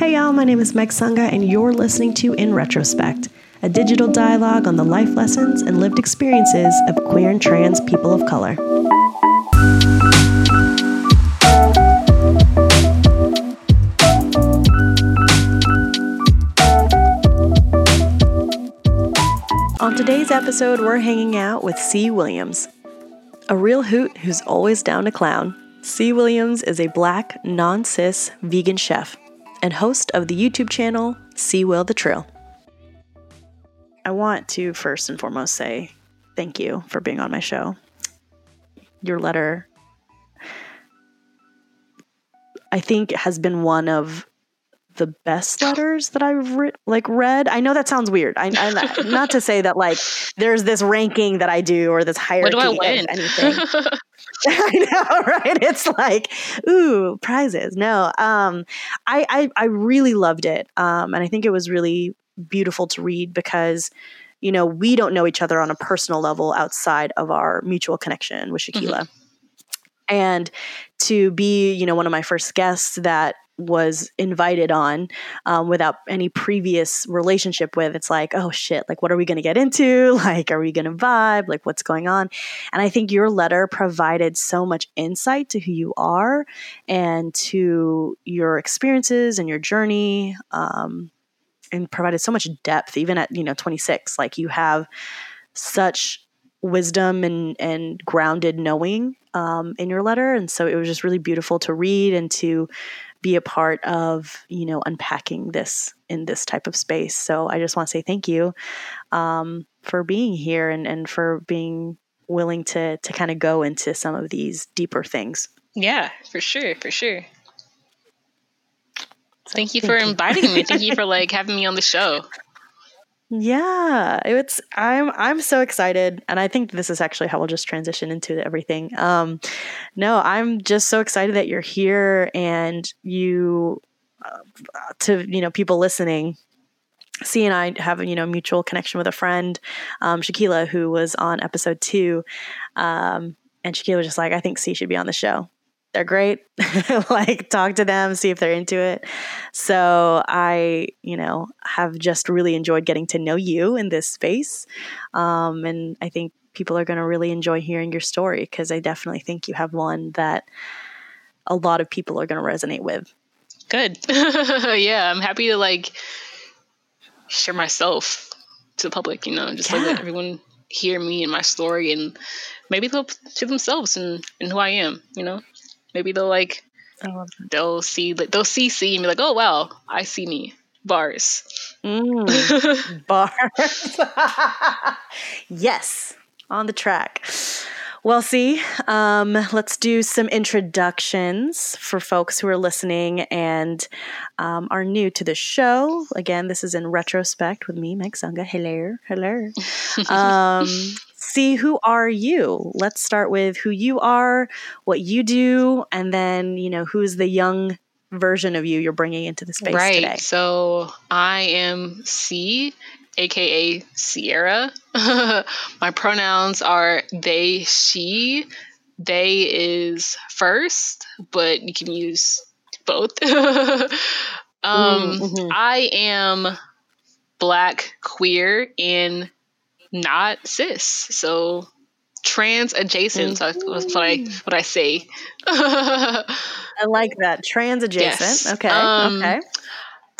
Hey y'all, my name is Meg Sunga, and you're listening to In Retrospect, a digital dialogue on the life lessons and lived experiences of queer and trans people of color. On today's episode, we're hanging out with Cee Williams, a real hoot who's always down to clown. Cee Williams is a black, non cis vegan chef and host of the YouTube channel CeeWillTheTrill. I want to first and foremost say thank you for being on my show. Your letter, I think, has been one of the best letters that I've re- like read. I know that sounds weird. I, I not to say that like there's this ranking that I do or this hierarchy What do I win? of anything. I know, right? It's like, ooh, prizes. No, um, I, I I really loved it, um, and I think it was really beautiful to read because, you know, we don't know each other on a personal level outside of our mutual connection with Shakila, and to be, you know, one of my first guests that was invited on um, without any previous relationship with it's like oh shit like what are we going to get into? Like are we going to vibe? Like what's going on? And i think your letter provided so much insight to who you are and to your experiences and your journey um, and provided so much depth even at you know 26 like you have such wisdom and and grounded knowing um, in your letter and so it was just really beautiful to read and to be a part of you know unpacking this in this type of space so i just want to say thank you um, for being here and and for being willing to to kind of go into some of these deeper things yeah, for sure, for sure. So Thank you for inviting me. Thank you for like having me on the show. Yeah, it's I'm I'm so excited, and I think this is actually how we'll just transition into everything. Um, no, I'm just so excited that you're here and you, uh, to you know, people listening. Cee and I have a you know mutual connection with a friend, um, who was on episode two, um, and Shakila was just like, I think Cee should be on the show. They're great. like talk to them, see if they're into it. So I, you know, have just really enjoyed getting to know you in this space. Um, and I think people are going to really enjoy hearing your story because I definitely think you have one that a lot of people are going to resonate with. Good. yeah, I'm happy to like share myself to the public, you know, just Yeah. let everyone hear me and my story and maybe they'll see themselves and, and who I am, you know? Maybe they'll like they'll see like they'll see Cee and be like, oh wow, I see me. Bars. Mm, bars. yes, on the track. Well, Cee, um, let's do some introductions for folks who are listening and um, are new to the show. Again, this is in retrospect with me, Meg Sunga. Hello, hello. Um, Cee, who are you? Let's start with who you are, what you do, and then you know who's the young version of you you're bringing into the space right. today. So I am Cee, aka Sierra. My pronouns are they, she. They is first, but you can use both. um, mhm. I am black, queer, and not cis. So trans adjacent. So that's what I what I say. I like that. Trans adjacent. Yes. Okay. Um, okay.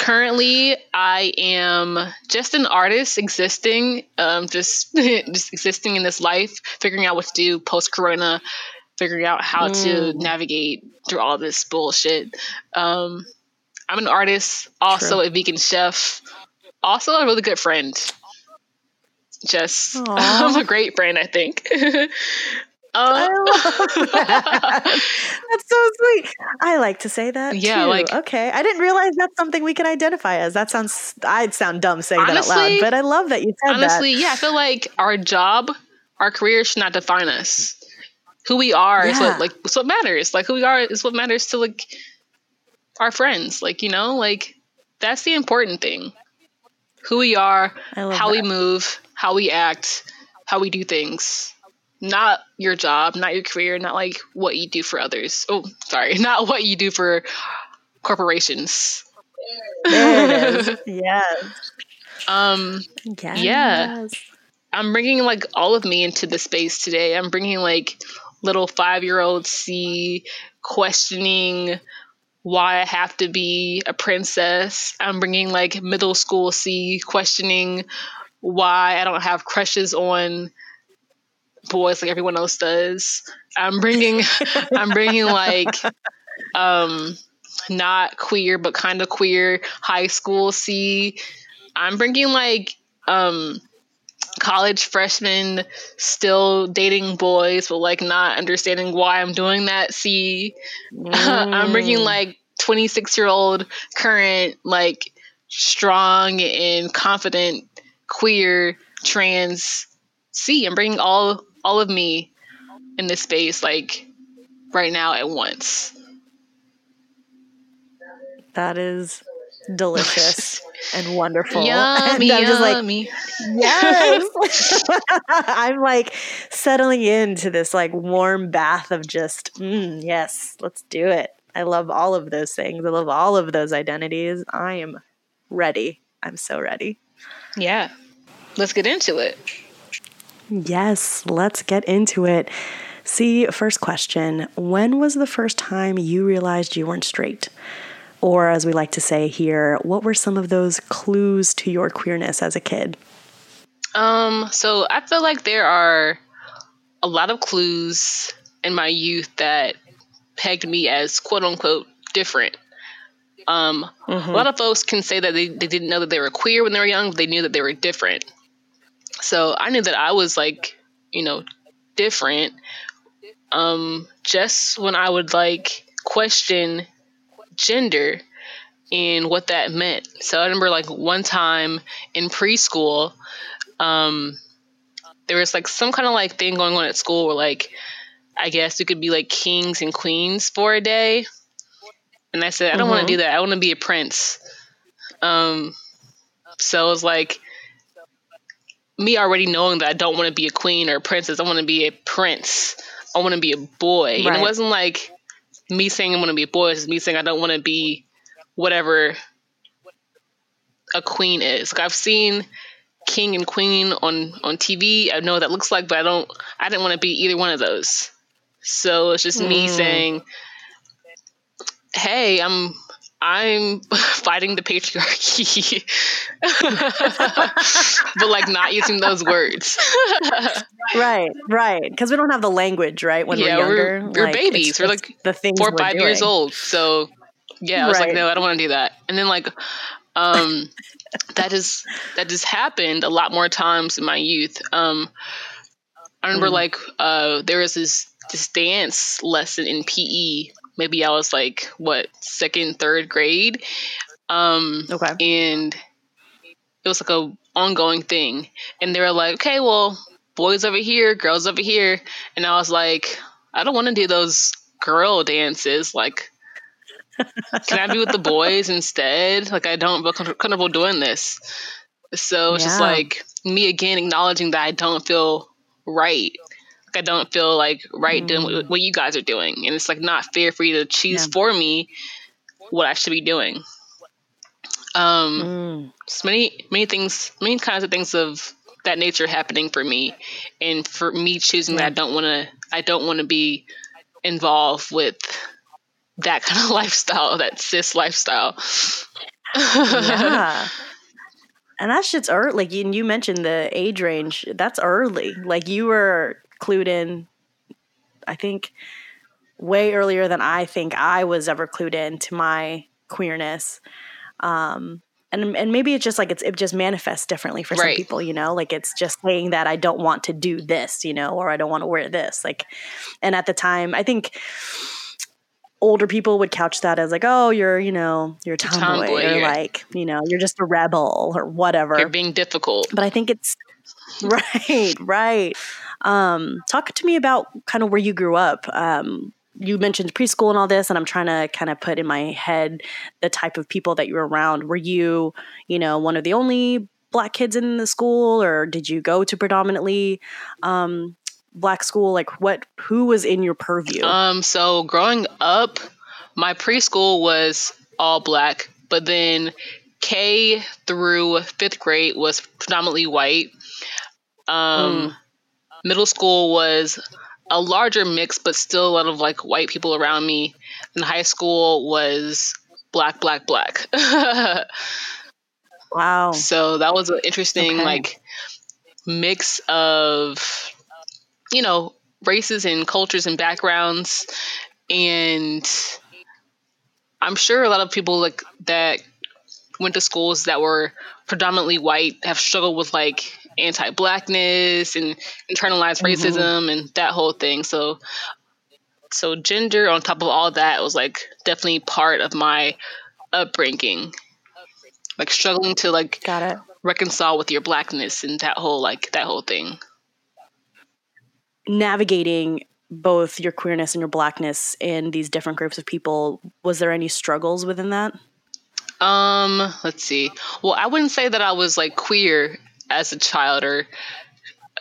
Currently i am just an artist existing um just just existing in this life figuring out what to do post corona figuring out how to Mm. navigate through all this bullshit um i'm an artist also True. a vegan chef also a really good friend just i'm a great friend i think I oh. love that. That's so sweet. I like to say that. Yeah, too. like- okay. I didn't realize that's something we can identify as. That sounds. I'd sound dumb saying that out loud, but I love that you said that. honestly yeah i feel like our job our career should not define us who we are is what like it's what matters like who we are is what matters to like our friends like you know like that's the important thing who we are how we move how we act how we do things not your job not your career not like what you do for others oh sorry not what you do for corporations There. Yes. Um, yes. yeah. I'm bringing like all of me into the space today. I'm bringing like little five year old Cee questioning why I have to be a princess. I'm bringing like middle school Cee questioning why I don't have crushes on boys like everyone else does. I'm bringing I'm bringing like um not queer but kind of queer high school Cee. I'm bringing like um college freshmen still dating boys but like not understanding why I'm doing that Cee. am bringing mm. like 26 year old current like strong and confident queer trans Cee i'm bringing all all of me in this space like right now at once. That is delicious and wonderful. Yummy, and I'm just yummy. like, yes. I'm like settling into this like warm bath of just, mm, yes, let's do it. I love all of those things. I love all of those identities. I am ready. I'm so ready. Yeah. Let's get into it. Yes, let's get into it. Cee, first question When was the first time you realized you weren't straight? Or, as we like to say here, what were some of those clues to your queerness as a kid? Um, so I feel like there are a lot of clues in my youth that pegged me as quote unquote different. Um, mm-hmm. A lot of folks can say that they, they didn't know that they were queer when they were young, but they knew that they were different. So I knew that I was like, you know, different. Um, just when I would like question gender and what that meant. So I remember like one time in preschool, um, there was like some kind of like thing going on at school where like I guess you could be like kings and queens for a day. And I said, I don't mm-hmm. want to do that. I want to be a prince. Um, so it was like me already knowing that I don't want to be a queen or a princess. I want to be a prince. I want to be a boy. Right. And it wasn't like me saying I want to be a boy. It's me saying I don't want to be whatever a queen is. Like I've seen king and queen on on TV. I know what that looks like, but I don't. I didn't want to be either one of those. So it's just mm. me saying, "Hey, I'm I'm fighting the patriarchy, but like not using those words. right, right. Because we don't have the language, right? When yeah, we're younger, we're, we're like, babies. It's, we're like the things four or five doing. years old. So yeah, I was right. like, no, I don't want to do that. And then like, um, that is that has happened a lot more times in my youth. Um, I remember mm. like uh, there was this this dance lesson in PE maybe I was like what second, third grade. Um, okay. And it was like a ongoing thing, and they were like, okay, well, boys over here, girls over here, and I was like, I don't want to do those girl dances. Like, can I be with the boys instead? Like, I don't feel comfortable doing this. So it's yeah. just like me again acknowledging that I don't feel right I don't feel like right mm. doing what you guys are doing, and it's like not fair for you to choose yeah. for me what I should be doing. Um, mm. just many many things, many kinds of things of that nature happening for me, and for me choosing yeah. that I don't want to, I don't want to be involved with that kind of lifestyle, that cis lifestyle. yeah. And that shit's early. Like you, you mentioned the age range. That's early. Like you were clued in, I think, way earlier than I think I was ever clued in to my queerness. Um, and and maybe it's just like it's it just manifests differently for some right. people, you know. Like it's just saying that I don't want to do this, you know, or I don't want to wear this. Like, and at the time, I think older people would couch that as like, oh, you're, you know, you're a tomboy, tomboy or like, you know, you're just a rebel or whatever. You're being difficult. But I think it's right, right. Um, talk to me about kind of where you grew up. Um, you mentioned preschool and all this, and I'm trying to kind of put in my head the type of people that you were around. Were you, you know, one of the only black kids in the school, or did you go to predominantly um, black school? Like, what? Who was in your purview? Um, so growing up, my preschool was all black, but then K through fifth grade was predominantly white. Um, mm. Middle school was a larger mix, but still a lot of like white people around me. And high school was black, black, black. wow. So that was an interesting okay. like mix of, you know, races and cultures and backgrounds. And I'm sure a lot of people like that went to schools that were predominantly white have struggled with like anti-blackness and internalized mm-hmm. racism and that whole thing. So so gender on top of all that was like definitely part of my upbringing. Like struggling to like got it reconcile with your blackness and that whole like that whole thing. Navigating both your queerness and your blackness in these different groups of people, was there any struggles within that? Um, let's see. Well, I wouldn't say that I was like queer as a child or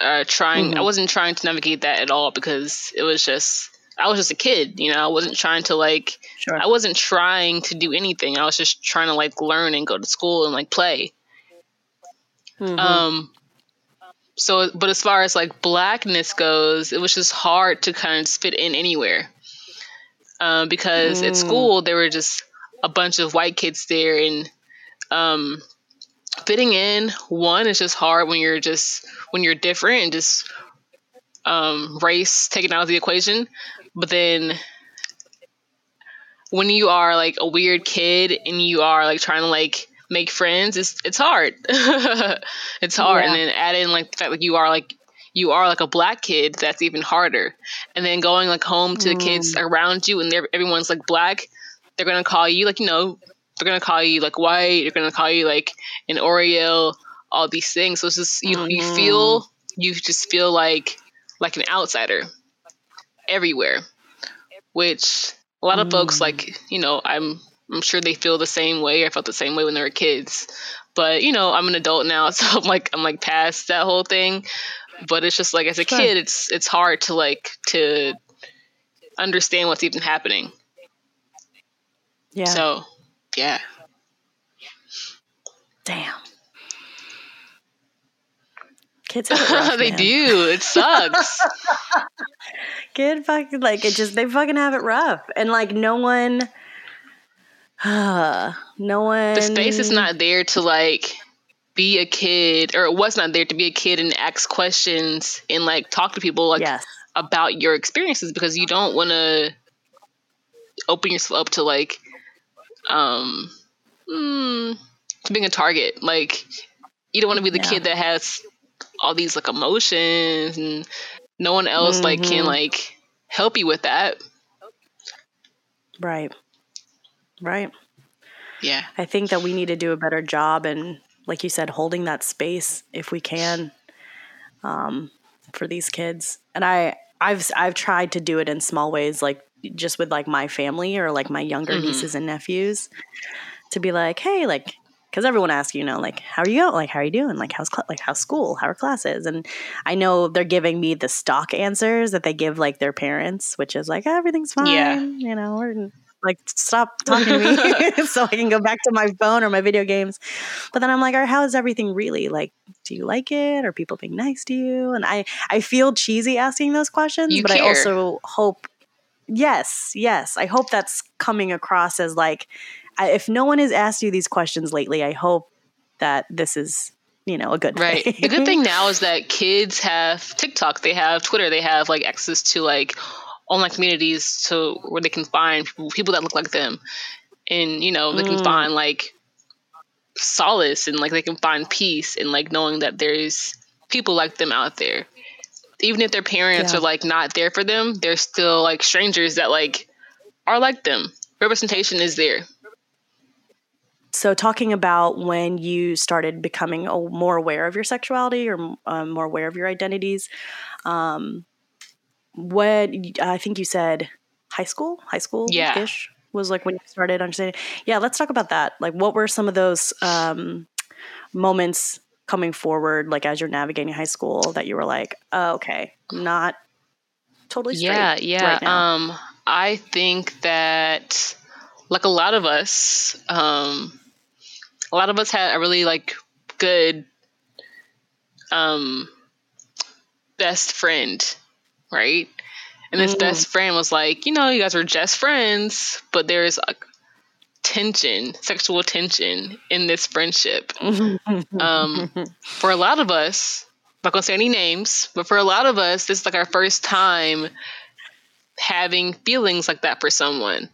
uh, trying. Mm-hmm. I wasn't trying to navigate that at all because it was just I was just a kid. You know, I wasn't trying to like. Sure. I wasn't trying to do anything. I was just trying to like learn and go to school and like play. Mm-hmm. Um. So, but as far as like blackness goes, it was just hard to kind of fit in anywhere. Um, because mm. at school there were just a bunch of white kids there, and um, fitting in one is just hard when you're just when you're different and just um, race taken out of the equation but then when you are like a weird kid and you are like trying to like make friends it's it's hard it's hard yeah. and then add in like the fact like you are like you are like a black kid that's even harder and then going like home to mm. the kids mm. around you and everyone's like black they're gonna call you like you know they're gonna call you like white. They're gonna call you like an Oreo. All these things. So it's just you. Mm-hmm. You feel you just feel like like an outsider everywhere, which a lot of mm. folks like you know I'm I'm sure they feel the same way. I felt the same way when they were kids, but you know I'm an adult now, so I'm like I'm like past that whole thing. But it's just like as a sure. kid, it's it's hard to like to understand what's even happening. Yeah. So yeah. Damn. Kids have it rough, they do. It sucks. Kid fucking like it just they fucking have it rough. And like no one uh, no one The space is not there to like be a kid or it was not there to be a kid and ask questions and like talk to people like yes. about your experiences because you don't want to open yourself up to like um mm, to being a target. Like you don't want to be the yeah. kid that has all these like emotions and no one else mm-hmm. like can mm-hmm. like help you with that. Right. Right. Yeah. I think that we need to do a better job and like you said holding that space if we can um, for these kids. And I I've I've tried to do it in small ways like just with like my family or like my younger mm-hmm. nieces and nephews to be like, hey, like, because everyone asks you, know, like, how are you? Like, how are you doing? Like, how's cl- like how's school? How are classes? And I know they're giving me the stock answers that they give like their parents, which is like, oh, everything's fine. Yeah. You know, we're like stop talking to me so I can go back to my phone or my video games. But then I'm like, all right, how is everything really? Like, do you like it? Are people being nice to you? And I I feel cheesy asking those questions, you but care. I also hope yes, yes. I hope that's coming across as like I, if no one has asked you these questions lately, I hope that this is you know a good right. Thing. the good thing now is that kids have TikTok, they have Twitter, they have like access to like online communities to where they can find people, people that look like them, and you know they mm. can find like solace and like they can find peace and like knowing that there's people like them out there even if their parents yeah. are like not there for them they're still like strangers that like are like them representation is there so, talking about when you started becoming more aware of your sexuality or um, more aware of your identities, um, what I think you said high school, high school yeah. ish was like when you started understanding. Yeah, let's talk about that. Like, what were some of those um, moments coming forward, like as you're navigating high school, that you were like, oh, okay, not totally straight. Yeah, yeah. Right um, I think that like a lot of us, um, a lot of us had a really like good um best friend, right? And this mm. best friend was like, you know, you guys were just friends, but there's tension, sexual tension in this friendship. um, for a lot of us, I'm not gonna say any names, but for a lot of us, this is like our first time having feelings like that for someone.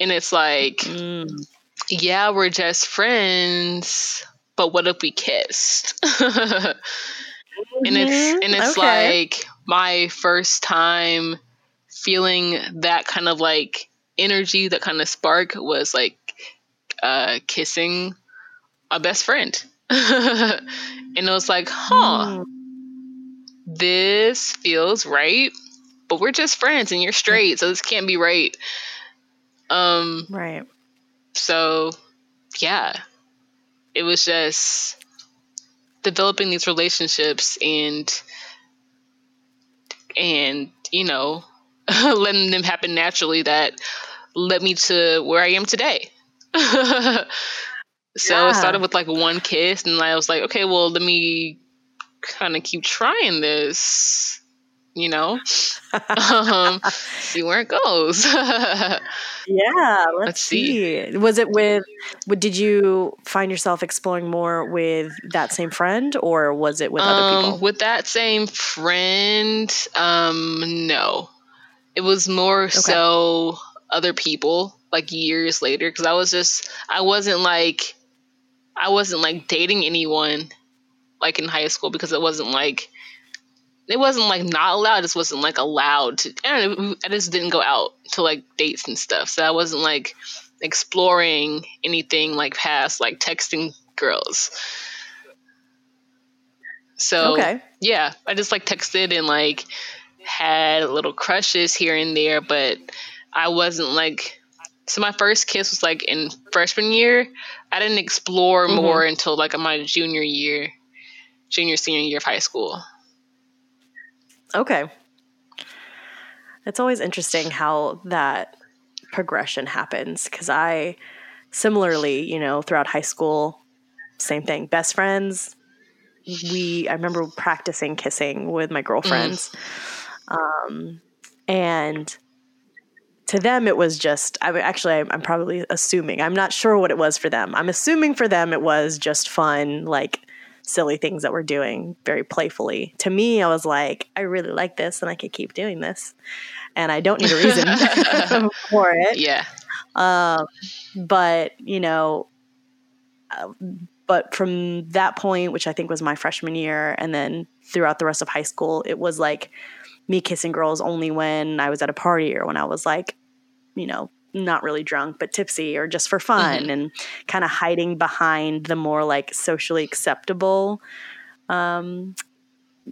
And it's like, mm. yeah, we're just friends, but what if we kissed? mm-hmm. And it's mm-hmm. and it's okay. like my first time feeling that kind of like energy, that kind of spark was like uh, kissing a best friend. and it was like, huh, mm. this feels right, but we're just friends and you're straight, so this can't be right. Um, right. So, yeah, it was just developing these relationships and and you know letting them happen naturally that led me to where I am today. so yeah. it started with like one kiss, and I was like, okay, well, let me kind of keep trying this, you know, um, see where it goes. yeah, let's, let's see. see. Was it with? Did you find yourself exploring more with that same friend, or was it with um, other people? With that same friend, um, no. It was more okay. so other people like years later because I was just I wasn't like I wasn't like dating anyone like in high school because it wasn't like it wasn't like not allowed. It just wasn't like allowed to. I, know, I just didn't go out to like dates and stuff. So I wasn't like exploring anything like past like texting girls. So okay. yeah, I just like texted and like had little crushes here and there, but I wasn't like so my first kiss was like in freshman year. I didn't explore mm-hmm. more until like my junior year, junior senior year of high school. Okay. It's always interesting how that progression happens because I similarly, you know, throughout high school, same thing. Best friends. We I remember practicing kissing with my girlfriends. Mm. Um, and to them, it was just, I actually, I'm probably assuming, I'm not sure what it was for them. I'm assuming for them, it was just fun, like silly things that we're doing very playfully. To me, I was like, I really like this and I could keep doing this. And I don't need a reason for it. Yeah. Um, but, you know, uh, but from that point, which I think was my freshman year, and then throughout the rest of high school, it was like, me kissing girls only when I was at a party or when I was like, you know, not really drunk, but tipsy or just for fun mm-hmm. and kind of hiding behind the more like socially acceptable um,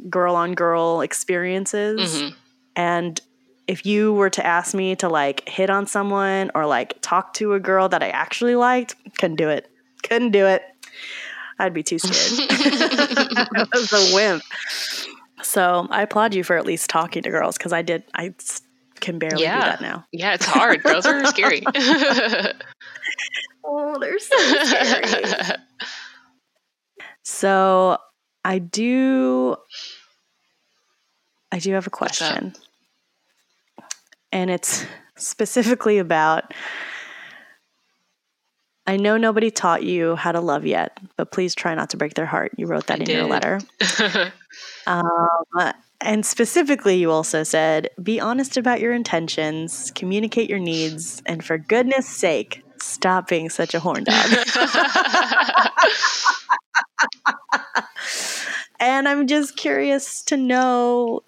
girl on girl experiences. Mm-hmm. And if you were to ask me to like hit on someone or like talk to a girl that I actually liked, couldn't do it. Couldn't do it. I'd be too scared. I was a wimp. So I applaud you for at least talking to girls because I did. I can barely yeah. do that now. Yeah, it's hard. girls are scary. oh, they're so scary. so I do. I do have a question, and it's specifically about. I know nobody taught you how to love yet, but please try not to break their heart. You wrote that I in did. your letter. Um, and specifically, you also said be honest about your intentions, communicate your needs, and for goodness sake, stop being such a horn dog. and I'm just curious to know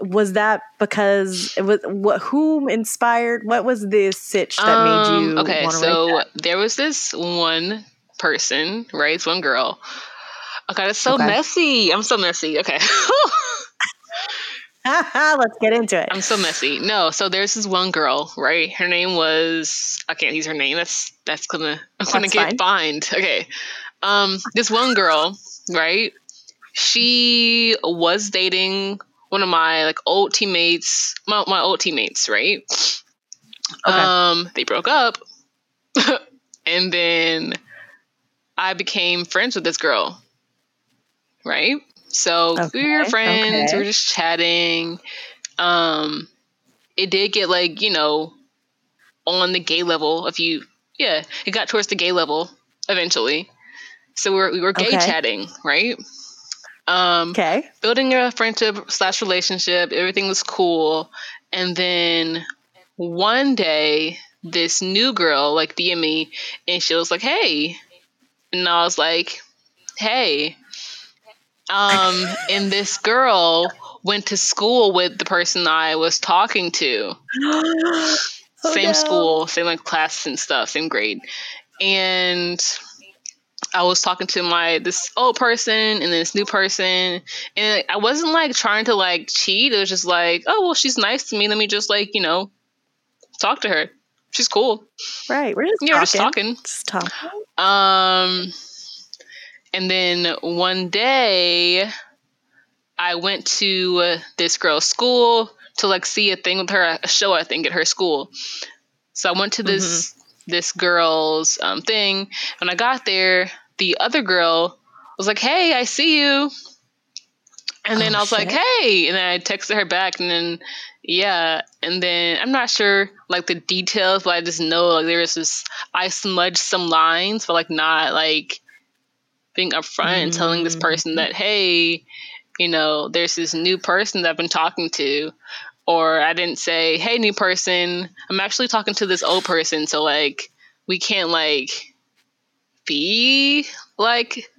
was that because it was what who inspired what was this sitch that um, made you okay so there was this one person right it's one girl Okay, it's so okay. messy. I'm so messy. Okay. Let's get into it. I'm so messy. No, so there's this one girl, right? Her name was I can't use her name. That's that's gonna I'm gonna get fined. Okay. Um, this one girl, right? She was dating one of my like old teammates, my, my old teammates, right? Okay. Um, they broke up, and then I became friends with this girl. Right? So okay, we were friends, okay. we were just chatting. Um it did get like, you know, on the gay level if you yeah, it got towards the gay level eventually. So we were we were gay okay. chatting, right? Um okay. building a friendship slash relationship, everything was cool. And then one day this new girl like DM me and she was like, Hey and I was like, Hey. Um and this girl went to school with the person I was talking to. oh, same no. school, same like class and stuff, same grade. And I was talking to my this old person and then this new person, and I wasn't like trying to like cheat. It was just like, oh well, she's nice to me. Let me just like you know talk to her. She's cool. Right. We're just yeah, talking. just talking. Just talking. Um, and then one day, I went to this girl's school to like see a thing with her, a show I think at her school. So I went to this mm-hmm. this girl's um, thing. When I got there, the other girl was like, "Hey, I see you." And then oh, I was shit. like, "Hey," and then I texted her back, and then yeah, and then I'm not sure like the details, but I just know like there was this. I smudged some lines, but like not like being upfront mm-hmm. and telling this person that, "Hey." You know, there's this new person that I've been talking to, or I didn't say, "Hey, new person, I'm actually talking to this old person, so like we can't like be like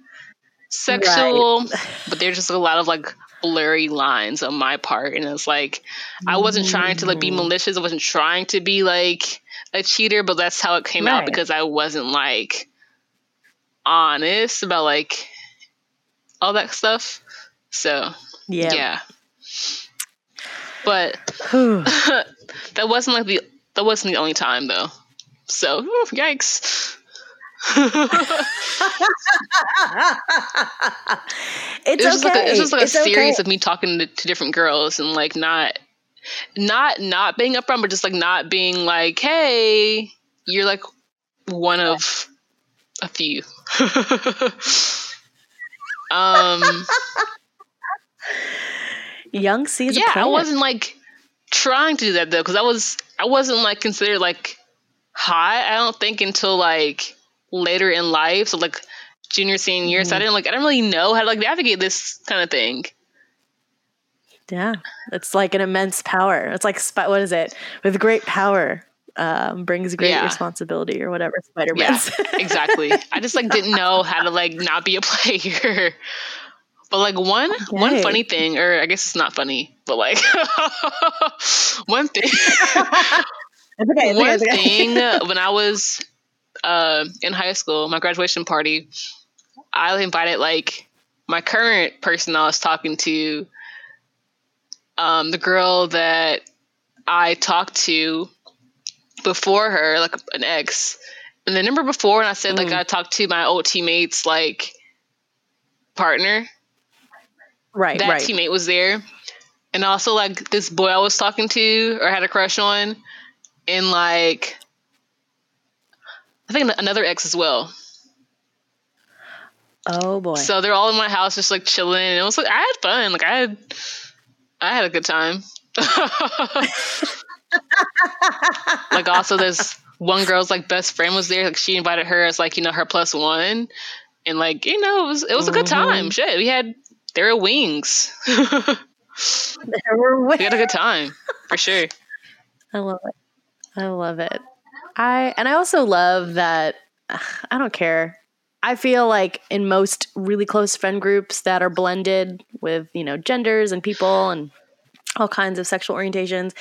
sexual, right. but there's just a lot of like blurry lines on my part and it's like I wasn't trying to like be mm. malicious, I wasn't trying to be like a cheater, but that's how it came right. out because I wasn't like honest about like all that stuff. So, yeah. Yeah. But that wasn't like the that wasn't the only time though. So, yikes it's, just okay. like a, it's just like it's a series okay. of me talking to, to, different girls and like not not not being upfront, but just like not being like, hey, you're like one of a few. um, young Cees. Yeah, I wasn't like trying to do that though, because I was I wasn't like considered like hot. I don't think until like later in life, so like junior senior year. So I mm-hmm. didn't like I didn't really know how to like navigate this kind of thing. Yeah, it's like an immense power. It's like what is it? With great power um, brings great yeah. responsibility, or whatever Spider Man. Yeah, exactly. I just like didn't know how to like not be a player. But like one okay. one funny thing, or I guess it's not funny, but like one thing. okay, one okay. thing when I was uh, in high school, my graduation party, I invited like my current person I was talking to, um, the girl that I talked to before her, like an ex. And the number before, and I said mm. like I talked to my old teammates, like partner. Right. That right. teammate was there. And also like this boy I was talking to or had a crush on. And like I think another ex as well. Oh boy! So they're all in my house, just like chilling. And it was like I had fun. Like I had, I had a good time. like also, there's one girl's like best friend was there. Like she invited her as like you know her plus one, and like you know it was it was a good mm-hmm. time. Shit, we had there were wings. there were wings. We had a good time for sure. I love it. I love it. I and I also love that I don't care. I feel like in most really close friend groups that are blended with, you know, genders and people and all kinds of sexual orientations,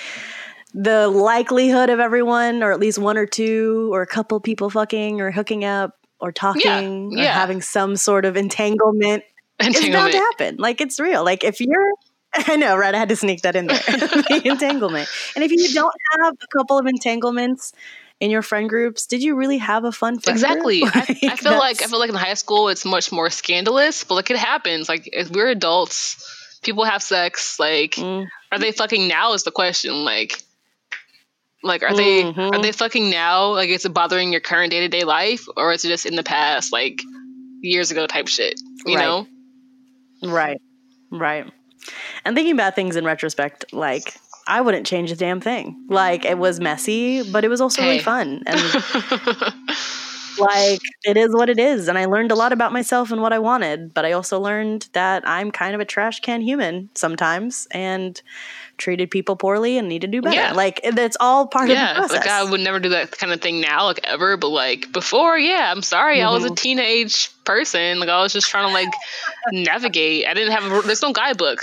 the likelihood of everyone or at least one or two or a couple people fucking or hooking up or talking yeah, yeah. or having some sort of entanglement, entanglement is bound to happen. Like it's real. Like if you're I know, right? I had to sneak that in there. the entanglement. And if you don't have a couple of entanglements in your friend groups did you really have a fun friend exactly like, I, I, feel like i feel like in high school it's much more scandalous but like it happens like if we're adults people have sex like mm. are they fucking now is the question like like are mm-hmm. they are they fucking now like is it bothering your current day-to-day life or is it just in the past like years ago type shit. You Right. know? Right. Right. And thinking about things in retrospect, like I wouldn't change a damn thing. Like it was messy, but it was also really fun. And like it is what it is. And I learned a lot about myself and what I wanted, but I also learned that I'm kind of a trash can human sometimes and treated people poorly and need to do better. Yeah. Like that's all part yeah, of the process. Yeah, like I would never do that kind of thing now, like ever. But like before, yeah, I'm sorry, I was a Mhm. teenage person. Like I was just trying to like navigate. I didn't have. A, there's no guidebook.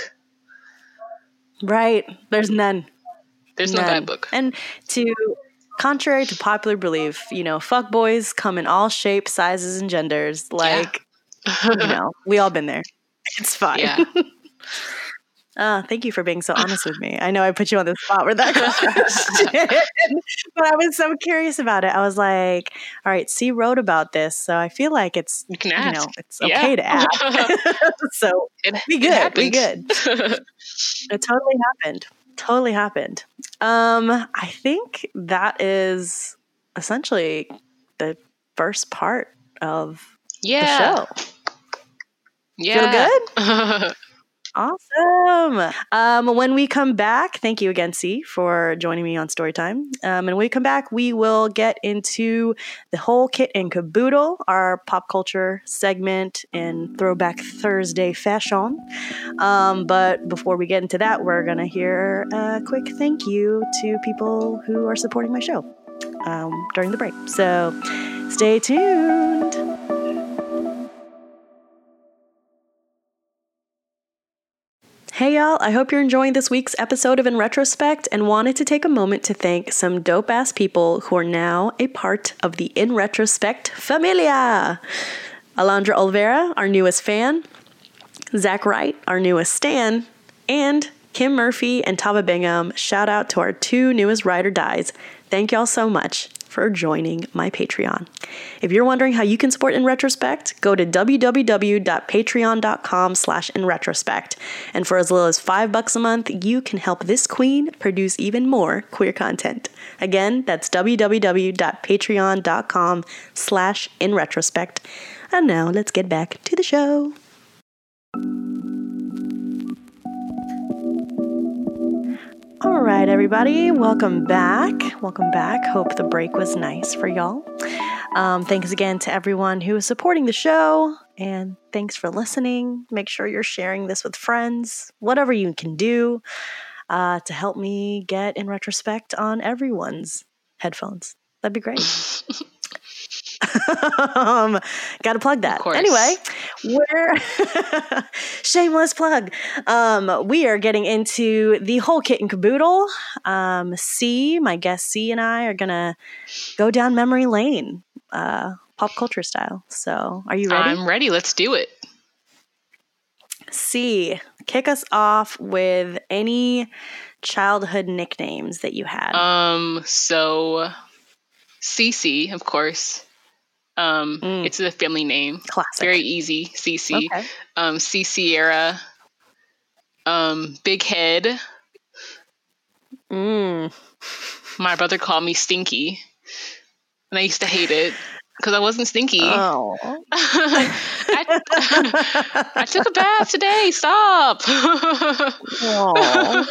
right. There's none. There's no guidebook. And to contrary to popular belief, you know, fuck boys come in all shapes, sizes, and genders. Like, you know, we all been there. It's fine. Yeah. Uh, thank you for being so honest with me. I know I put you on the spot with that question, but I was so curious about it. I was like, all right, Cee wrote about this, so I feel like it's You can you know it's Yeah. okay to ask. so It, it good, happens. good. It totally happened. Totally happened. Um, I think that is essentially the first part of yeah. the show. Yeah. Feel good? Awesome. Um, when we come back, thank you again, Cee, for joining me on Storytime. Um, and when we come back, we will get into the whole kit and caboodle, our pop culture segment in Throwback Thursday fashion. Um, but before we get into that, we're going to hear a quick thank you to people who are supporting my show um, during the break. So stay tuned. Hey y'all, I hope you're enjoying this week's episode of In Retrospect and wanted to take a moment to thank some dope ass people who are now a part of the In Retrospect familia. Alondra Olvera, our newest fan, Zach Wright, our newest stan, and Kim Murphy and Tava Bingham. Shout out to our two newest ride or dies. Thank y'all so much for joining my Patreon. If you're wondering how you can support In Retrospect, go to www.patreon.com slash in retrospect. And for as little as five bucks a month, you can help this queen produce even more queer content. Again, that's www.patreon.com slash in retrospect. And now let's get back to the show. All right, everybody, welcome back. Welcome back. Hope the break was nice for y'all. Um, thanks again to everyone who is supporting the show, and thanks for listening. Make sure you're sharing this with friends, whatever you can do uh, to help me get in retrospect on everyone's headphones. That'd be great. um, gotta plug that. course. Anyway, we're shameless plug. Um, we are getting into the whole kit and caboodle. Um, Cee, my guest Cee, and I are gonna go down memory lane, uh, pop culture style. So, are you ready? I'm ready. Let's do it. Cee, kick us off with any childhood nicknames that you had. Um, so Cece, of course. Um, Mm. it's a family name. Classic. Very easy. Cece. okay. Um, C Sierra. Um, Big Head. Mm. My brother called me Stinky, and I used to hate it because I wasn't stinky. Oh. I, I took a bath today. Stop. Aw.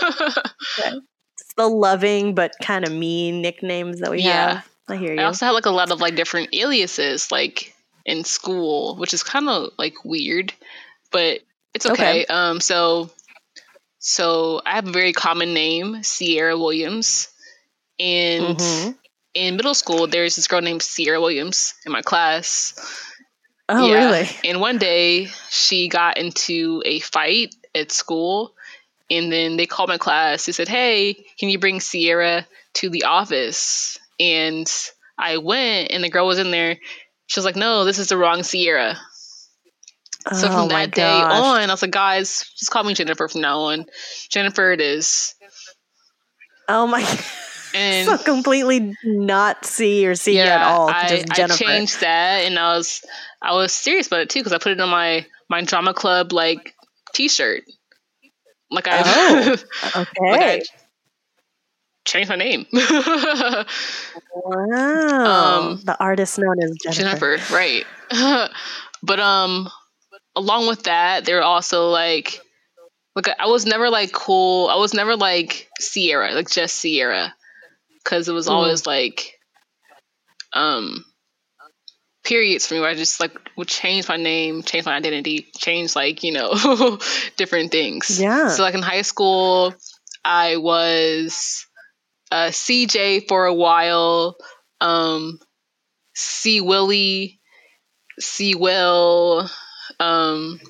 It's the loving but kind of mean nicknames that we Yeah. have. I hear you. I also had like a lot of like different aliases like in school, which is kind of like weird, but it's okay. Okay. Um, so so I have a very common name, Sierra Williams, and Mhm. in middle school there's this girl named Sierra Williams in my class. Oh, Yeah. really? And one day she got into a fight at school. And then they called my class. They said, Hey, can you bring Sierra to the office? And I went, and the girl was in there. She was like, No, this is the wrong Sierra. Oh, So oh, from my that day gosh. on, I was like, Guys, just call me Jennifer from now on. Jennifer it is. Oh my. And so completely not Cee or Sierra at all. I, I changed that, and I was I was serious about it too because I put it on my my drama club like T-shirt. Like I, Oh, like okay. I changed my name, wow. um, the artist known as Jennifer. Jennifer. Right, but um, along with that, there are also like like I was never like cool. I was never like Sierra, like just Sierra, because it was always mm. like um periods for me where I just like would change my name, change my identity, change like, you know, different things. Yeah. So like in high school, I was uh, CJ for a while, um, Cee Willie, Cee Will, um,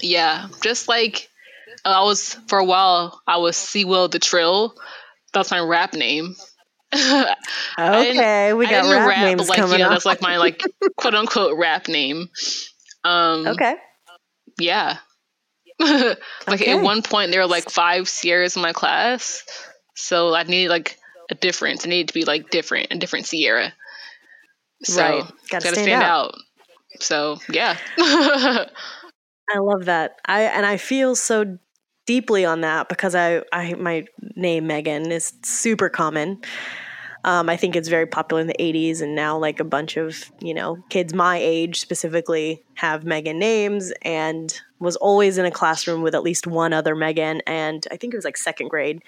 yeah, just like I was for a while, I was CeeWillTheTrill. That's my rap name. okay, we got rap, rap, names like coming you know, that's like my like quote unquote rap name. Um, okay. Yeah. like okay. at one point there were like five Sierras in my class, so I needed like a difference. I needed to be like different, a different Sierra. So right. gotta, gotta stand, stand out. out. So yeah. I love that. I and I feel so deeply on that because I, I my name Megan is super common. Um, I think it's very popular in the 80s, and now like a bunch of you know kids my age specifically have Megan names, and was always in a classroom with at least one other Megan, and I think it was like second grade.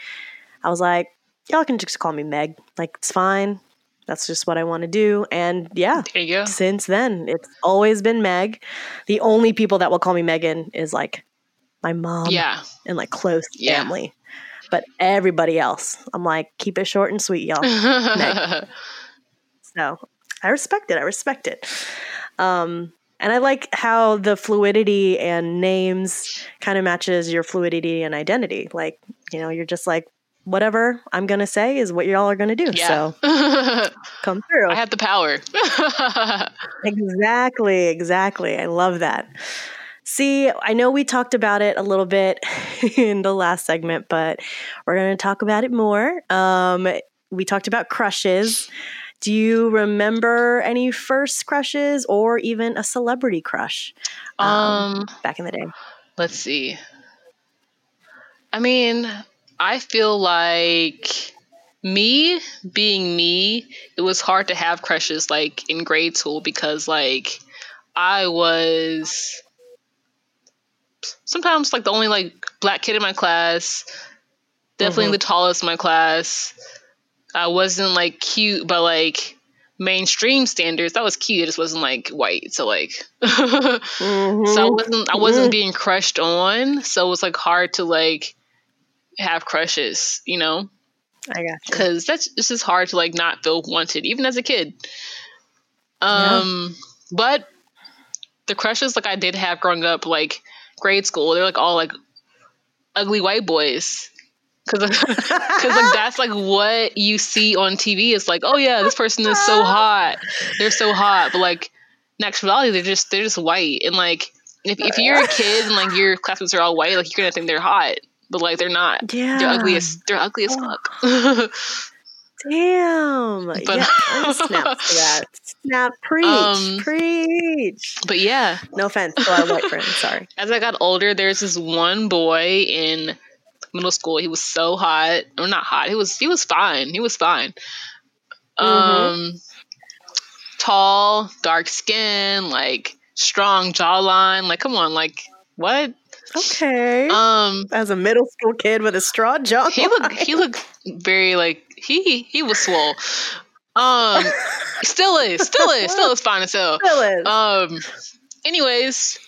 I was like, y'all can just call me Meg, like it's fine. That's just what I want to do, and yeah, since then it's always been Meg. The only people that will call me Megan is like my mom, yeah, and like close yeah. family. But everybody else, I'm like, keep it short and sweet, y'all. so I respect it. I respect it. Um, and I like how the fluidity and names kind of matches your fluidity and identity. Like, you know, you're just like, whatever I'm going to say is what y'all are going to do. Yeah. So come through. I have the power. exactly. Exactly. I love that. Cee, I know we talked about it a little bit in the last segment, but we're going to talk about it more. Um, we talked about crushes. Do you remember any first crushes or even a celebrity crush um, um, back in the day? Let's see. I mean, I feel like me being me, it was hard to have crushes like in grade school because like I was sometimes like the only like black kid in my class, definitely mm-hmm. the tallest in my class. I wasn't like cute, but like mainstream standards, that was cute. It just wasn't like white. So like, mm-hmm. so I wasn't I wasn't mm-hmm. being crushed on. So it was like hard to like have crushes, you know. I got you. Because that's it's just hard to like not feel wanted, even as a kid. Um, yeah. but the crushes like I did have growing up, like grade school. They're like all like ugly white boys. Cause, Cause like that's like what you see on TV. It's like, oh yeah, this person is so hot. They're so hot. But like in actuality, they're just they're just white. And like if, if you're a kid and like your classmates are all white, like you're gonna think they're hot. But like they're not. Yeah. They're ugly as they're ugly as fuck. Damn. But, yeah, snap for that. Snap. Preach. Um, preach. But yeah. No offense to our white friends. Sorry. As I got older, there's this one boy in middle school. He was so hot. Or not hot. He was he was fine. He was fine. Mm-hmm. Um tall, dark skin, like strong jawline. Like, come on, like what? Okay. Um, as a middle school kid with a straw jaw, he looked he looked very like he he was swole. Um, still is, still is, still is fine as hell. Still is. Um, anyways,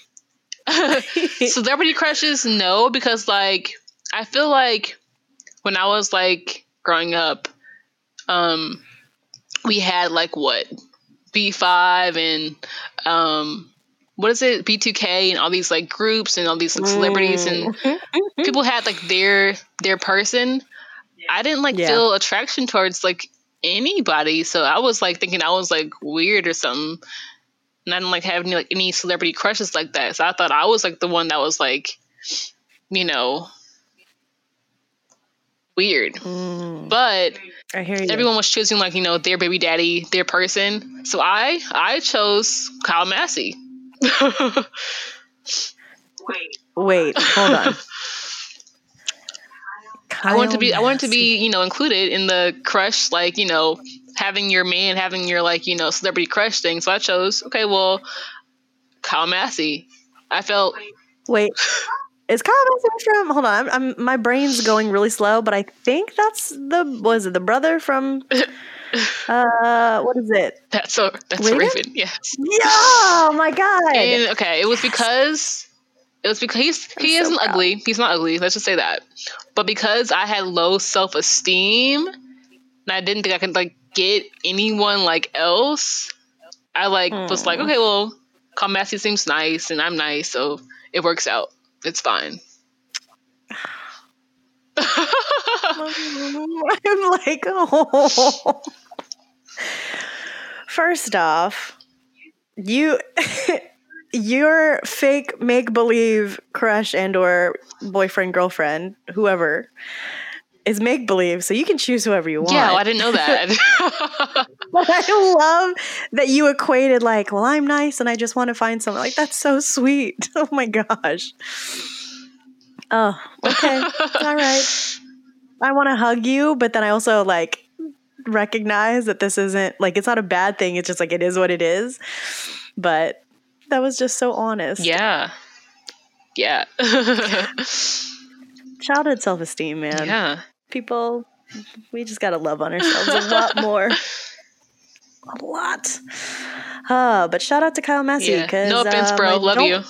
celebrity crushes, no, because like I feel like when I was like growing up, um, we had like what B5 and um what is it b2k and all these like groups and all these like celebrities and mm-hmm. people had like their their person i didn't like yeah. feel attraction towards like anybody so i was like thinking i was like weird or something and i didn't like have any like any celebrity crushes like that so i thought i was like the one that was like you know weird mm. but I hear you. everyone was choosing like you know their baby daddy their person so i i chose kyle massey Wait. Wait, hold on. I want to be I want to be, you know, included in the crush, like, you know, having your man, having your like, you know, celebrity crush thing. So I chose, okay, well, Kyle Massey. I felt Wait, is Kyle Massey from? Hold on, I'm, I'm my brain's going really slow, but I think that's the was it the brother from? Uh, what is it? that's a that's Raven? Raven. Yes. Yeah! Oh my god! And okay, it was because it was because he's, he so isn't proud. ugly. He's not ugly. Let's just say that. But because I had low self esteem, and I didn't think I could like get anyone like else, I like was like, Hmm. okay, well, Massey seems nice, and I'm nice, so it works out. It's fine. I'm like, oh. First off, you your fake make believe crush and or boyfriend girlfriend whoever is make believe, so you can choose whoever you want. yeah, well, I didn't know that. But I love that you equated like, well, I'm nice and I just want to find someone. Like that's so sweet. Oh my gosh. Oh, okay. All right. I want to hug you, but then I also like recognize that this isn't like it's not a bad thing. It's just like it is what it is. But that was just so honest. yeah. Yeah. Childhood self esteem, man. yeah. People, we just got to love on ourselves a lot more. A lot. Uh, but shout out to Kyle Massey. Yeah. No offense, um, bro. I Love you.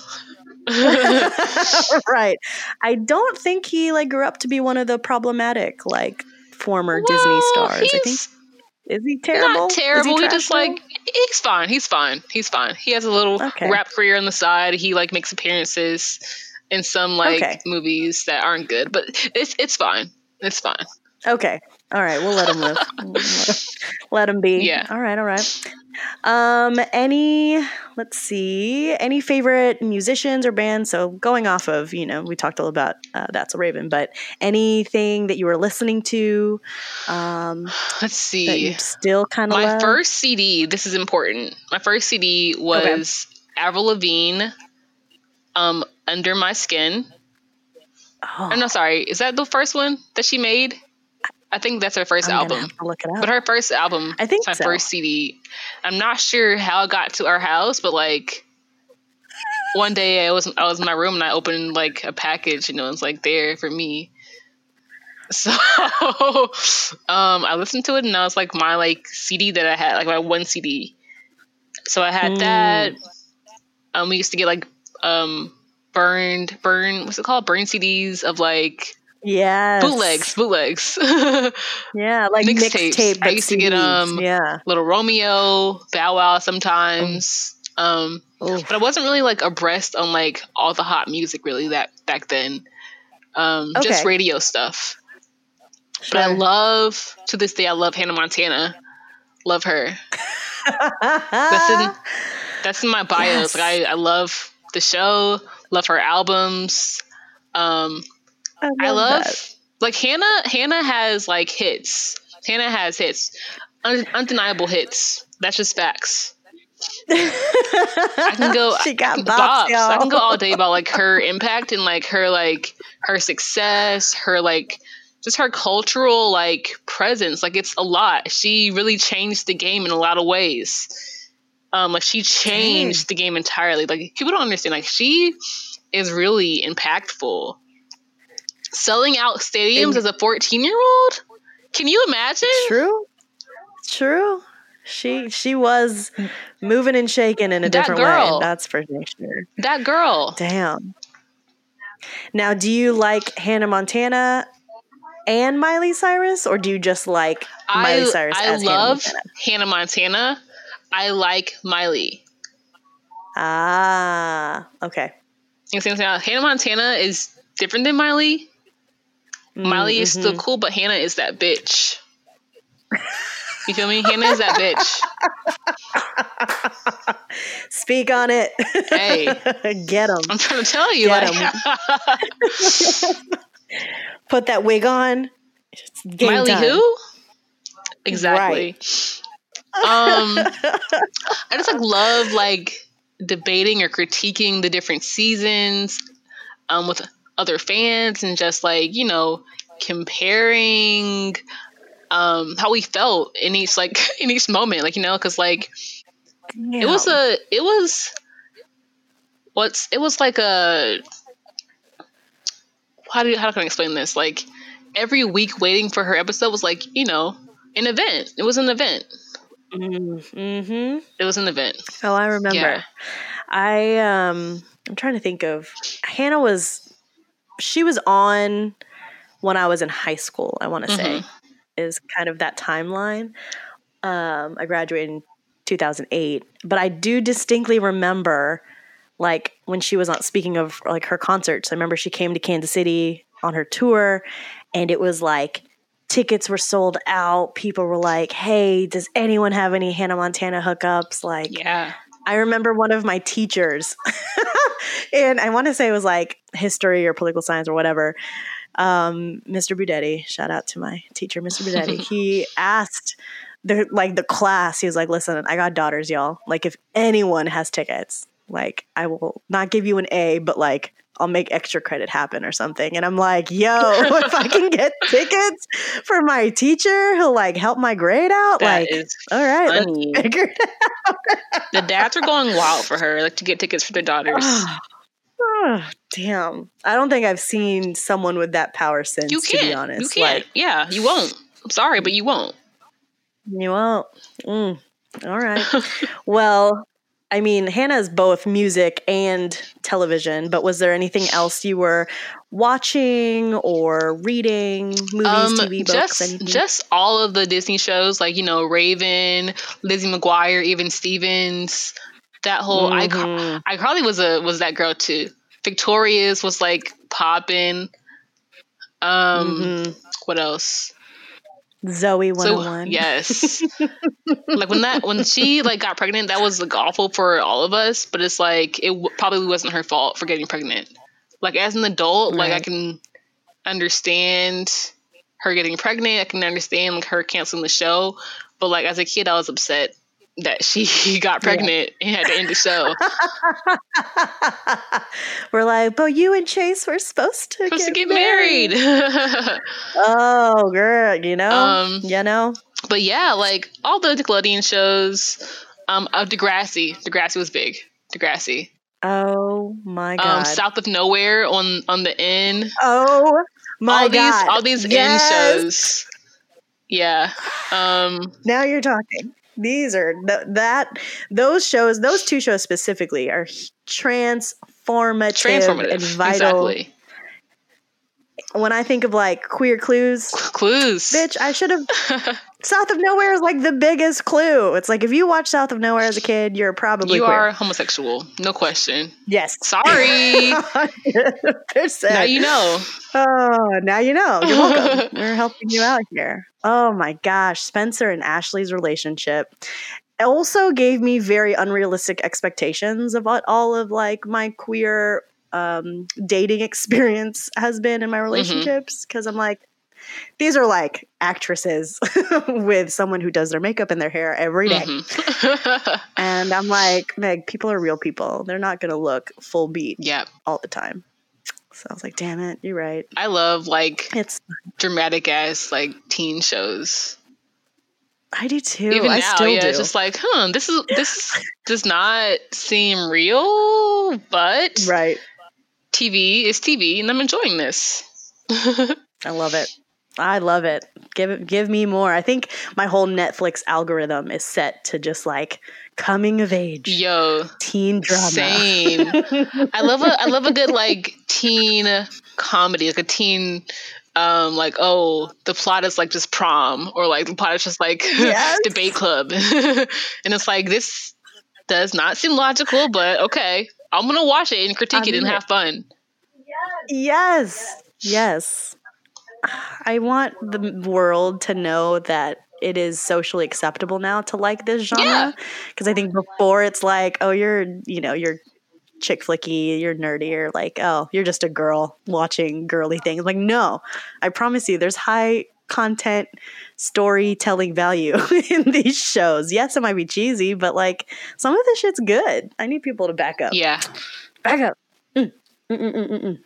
right. I don't think he like grew up to be one of the problematic like former Disney Well, stars. I think is he terrible? Not Is he terrible. He, just like he's fine. He's fine. He's fine. He has a little Okay. rap career on the side. He like makes appearances in some like Okay. movies that aren't good, but it's it's fine. It's fine. Okay. All right, we'll let him live. Let, him, be. Yeah. All right, all right. Um any let's see, any favorite musicians or bands? So going off of, you know, we talked a little about uh, That's So Raven, but anything that you were listening to um Let's that you see. still kind of My love? first CD. This is important. My first CD was Avril Lavigne. Um, Under My Skin. oh, Oh no, sorry. Is that the first one that she made? I think that's her 1st I'm gonna album. have to look it up. But her first album, I think my so. first CD. I'm not sure how it got to our house, but like one day I was I was in my room and I opened like a package, you know, it's like there for me. So um I listened to it and that was like my like CD that I had, like my one CD. So I had Mm. that. Um we used to get like um burned burn what's it called? Burn CDs of like Yes. bootlegs, bootlegs. Yeah, like Mixtapes. mixtape. I used to get, um, Yeah. Little Romeo, Bow Wow sometimes. Um, Oof. but I wasn't really like abreast on like all the hot music really that back then. Um, just radio stuff. But I love to this day I love Hannah Montana. Love her. That's in that's in my bios. Yes. Like I, I love the show, love her albums. Um, I love that. like Hannah. Hannah has like hits. Hannah has hits, Un- undeniable hits. That's just facts. I can go. she got bops. bops. I can go all day about like her impact and like her like her success, her like just her cultural like presence. Like it's a lot. She really changed the game in a lot of ways. Um, like she changed the game entirely. Like people don't understand. Like she is really impactful. Selling out stadiums And- as a 14 year old? Can you imagine? True. True. She she was moving and shaking in a That different girl. way. That's for sure. That girl. Damn. Now, do you like Hannah Montana and Miley Cyrus, or do you just like Miley I, Cyrus I as love Hannah Montana? Hannah Montana. I like Miley. Ah, okay. You see what I'm saying? Hannah Montana is different than Miley. Miley is still Mhm. cool, but Hannah is that bitch. You feel me? Hannah is that bitch. Speak on it. Hey. get him. I'm trying to tell you. Get Like, Put that wig on. Miley time. who? Exactly. Um I just like love like debating or critiquing the different seasons um with other fans and just like, you know, comparing um how we felt in each like in each moment, like you know, cuz like it was a it was what's it was like a how do you, how can I explain this? Like every week waiting for her episode was like you know an event. It was an event. Mm-hmm. It was an event. Oh, I remember. Yeah. I um I'm trying to think of Hannah was she was on when I was in high school, I want to say. Is kind of that timeline. Um I graduated in 2008, but I do distinctly remember like when she was on speaking of like her concerts. I remember she came to Kansas City on her tour and it was like tickets were sold out. People were like, "Hey, does anyone have any Hannah Montana hookups?" Like Yeah. I remember one of my teachers, and I want to say it was like history or political science or whatever. Um, Mr. Budetti, shout out to my teacher, Mr. Budetti. he asked the like the class. He was like, "Listen, I got daughters, y'all. Like, if anyone has tickets, like, I will not give you an A, but like." I'll make extra credit happen or something. And I'm like, yo, if I can get tickets for my teacher who'll like help my grade out, That like, all right, let's figure it The dads are going wild for her, like to get tickets for their daughters. Oh, damn. I don't think I've seen someone with that power since, you to be can't. honest. You can't. Like, yeah, you won't. I'm sorry, but you won't. you won't. Mm. All right. well, I mean, Hannah's both music and television, but was there anything else you were watching or reading? Movies, Um, TV, books, just anything? just all of the Disney shows, like you know, Raven, Lizzie McGuire, Even Stevens. That whole I Mhm. iCarly was a was that girl too. Victorious was like popping. Um, Mhm. what else? Zoey So 101. yes, like when that when she like got pregnant, that was like awful for all of us. But it's like it w- probably wasn't her fault for getting pregnant. Like as an adult, like I can understand her getting pregnant. I can understand like her canceling the show. But like as a kid, I was upset that she got pregnant and had to end the show. we're like, but you and Chase were supposed to Supposed to get get married. Oh, girl, you know, Um, you know. but yeah, like all the Nickelodeon shows. Um, uh, Degrassi. Degrassi was big. Degrassi. Oh my god. um, South of Nowhere on on the N. oh my all god. these all these Yes. N shows. Yeah. Um Now you're talking. These are th- that those shows, those two shows specifically are transformative, transformative. and vital. Exactly. When I think of like queer clues, Clues. bitch, I should have South of Nowhere is like the biggest clue. It's like if you watch South of Nowhere as a kid, you're probably you queer. are homosexual. No question. yes. Sorry. now you know. Oh, now you know. You're welcome. We're helping you out here. Oh my gosh, Spencer and Ashley's relationship also gave me very unrealistic expectations of what all of like my queer um, dating experience has been in my relationships because I'm like these are like actresses with someone who does their makeup and their hair every day. Mhm. And I'm like, Meg, people are real people. They're not going to look full beat yeah. all the time. So I was like, damn it, you're right. I love like It's dramatic ass like teen shows. I do too. Even I now, still yeah, do. it's just like, huh, this is this does not seem real, but right. TV is TV, and I'm enjoying this. I love it. I love it. Give it give me more. I think my whole Netflix algorithm is set to just like coming of age Yo, teen drama. same. I love a I love a good like teen comedy, like a teen um like oh the plot is like just prom or like the plot is just like Yes. debate club and it's like this does not seem logical but okay i'm gonna watch it and critique I'm it and have fun yes. Yes. I want the world to know that it is socially acceptable now to like this genre. Yeah. Because I think before it's like, oh, you're, you know, you're chick flicky, you're nerdy, or like, oh, you're just a girl watching girly things. Like, no, I promise you, there's high content storytelling value in these shows. Yes, it might be cheesy, but like some of this shit's good. I need people to back up. yeah Back up. Mm, mm, mm, mm.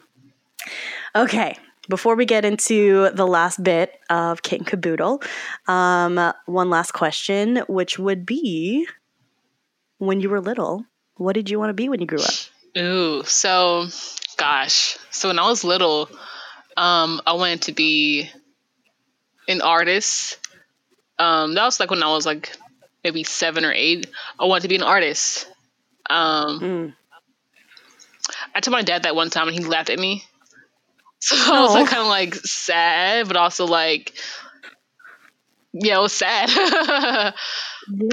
Okay. Before we get into the last bit of King Caboodle, um, one last question, which would be when you were little, what did you want to be when you grew up? Ooh, so gosh. So when I was little, um, I wanted to be an artist. Um, that was like when I was like maybe seven or eight. I wanted to be an artist. Um, Mm. I told my dad that one time and he laughed at me. So I was like kind of like sad, but also like, yeah, it was sad. I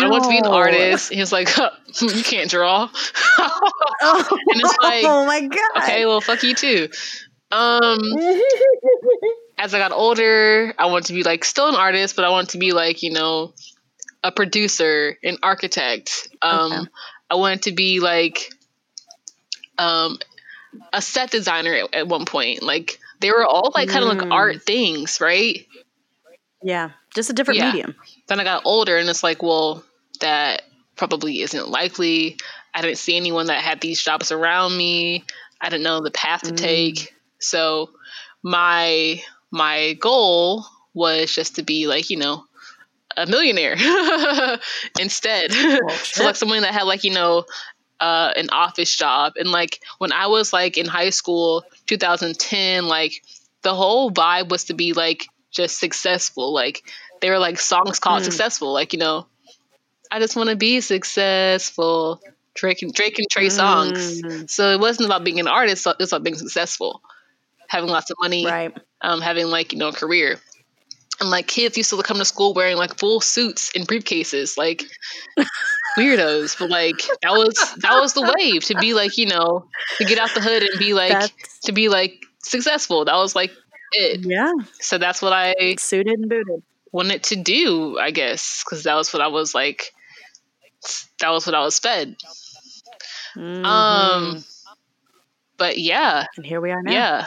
want to be an artist. He was like, huh, you can't draw. Oh, And it's like, oh my god. okay, well, fuck you too. Um, as I got older, I wanted to be like still an artist, but I wanted to be like, you know, a producer, an architect. Um, Okay. I wanted to be like um, a set designer at, at one point. Like they were all like kind of like Mm. art things, right? yeah, just a different Yeah. medium. Then I got older and it's like, well, that probably isn't likely. I didn't see anyone that had these jobs around me. I didn't know the path to Mm. take. So my my goal was just to be like, you know, a millionaire instead. so like someone that had like, you know, uh, an office job. And like when I was like in high school, 2010, like the whole vibe was to be like just successful. Like they were like songs called Mm. successful. Like, you know, I just want to be successful. Drake and Drake and Trey Songz. Mm. So it wasn't about being an artist, it was about being successful. Having lots of money, Right. um, having like, you know, a career. And like kids used to come to school wearing like full suits and briefcases, like weirdos. But like that was that was the wave to be like, you know, to get out the hood and be like That's to be like successful. That was like it. yeah, So that's what I suited and booted. wanted to do, I guess, because that was what I was like. That was what I was fed. Mhm. Um, but yeah, and here we are now. yeah,